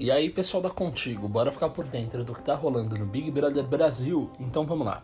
E aí, pessoal da Contigo, bora ficar por dentro do que tá rolando no Big Brother Brasil? Então vamos lá.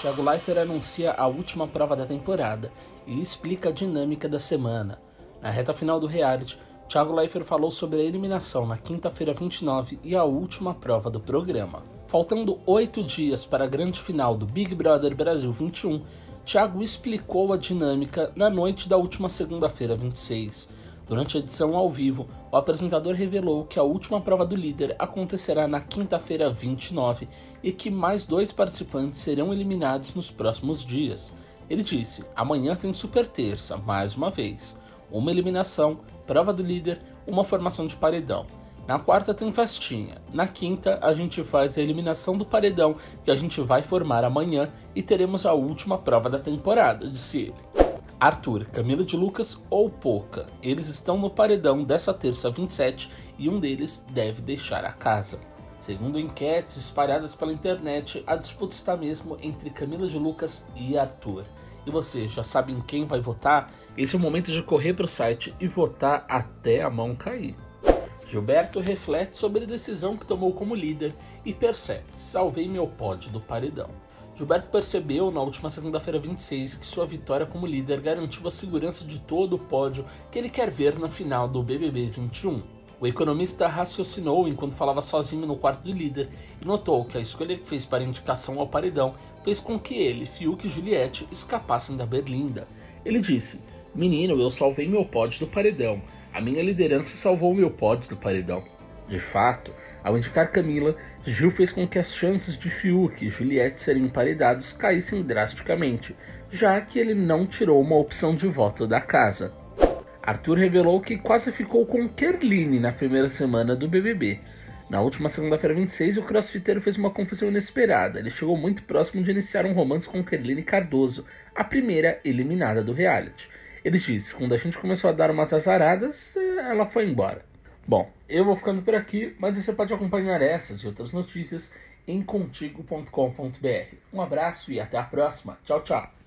Thiago Leifert anuncia a última prova da temporada e explica a dinâmica da semana. Na reta final do reality, Thiago Leifert falou sobre a eliminação na quinta-feira 29 e a última prova do programa. Faltando oito dias para a grande final do Big Brother Brasil 21, Thiago explicou a dinâmica na noite da última segunda-feira 26. Durante a edição ao vivo, o apresentador revelou que a última prova do líder acontecerá na quinta-feira 29 e que mais dois participantes serão eliminados nos próximos dias. Ele disse: amanhã tem super terça, mais uma vez. Uma eliminação, prova do líder, uma formação de paredão. Na quarta tem festinha. Na quinta a gente faz a eliminação do paredão que a gente vai formar amanhã e teremos a última prova da temporada, disse ele. Arthur, Camila de Lucas ou Poca. Eles estão no paredão dessa terça 27 e um deles deve deixar a casa. Segundo enquetes espalhadas pela internet, a disputa está mesmo entre Camila de Lucas e Arthur. E você já sabe em quem vai votar? Esse é o momento de correr para o site e votar até a mão cair. Gilberto reflete sobre a decisão que tomou como líder e percebe: salvei meu pódio do paredão. Gilberto percebeu na última segunda-feira 26 que sua vitória como líder garantiu a segurança de todo o pódio que ele quer ver na final do BBB 21. O economista raciocinou enquanto falava sozinho no quarto do líder e notou que a escolha que fez para indicação ao paredão fez com que ele, Fiuk e Juliette escapassem da berlinda. Ele disse: Menino, eu salvei meu pódio do paredão. A minha liderança salvou meu pódio do paredão. De fato, ao indicar Camila, Gil fez com que as chances de Fiuk e Juliette serem emparedados caíssem drasticamente, já que ele não tirou uma opção de voto da casa. Arthur revelou que quase ficou com Kerline na primeira semana do BBB. Na última segunda-feira 26, o crossfiteiro fez uma confissão inesperada. Ele chegou muito próximo de iniciar um romance com Kerline Cardoso, a primeira eliminada do reality. Ele disse: quando a gente começou a dar umas azaradas, ela foi embora. Bom, eu vou ficando por aqui, mas você pode acompanhar essas e outras notícias em contigo.com.br. Um abraço e até a próxima. Tchau, tchau.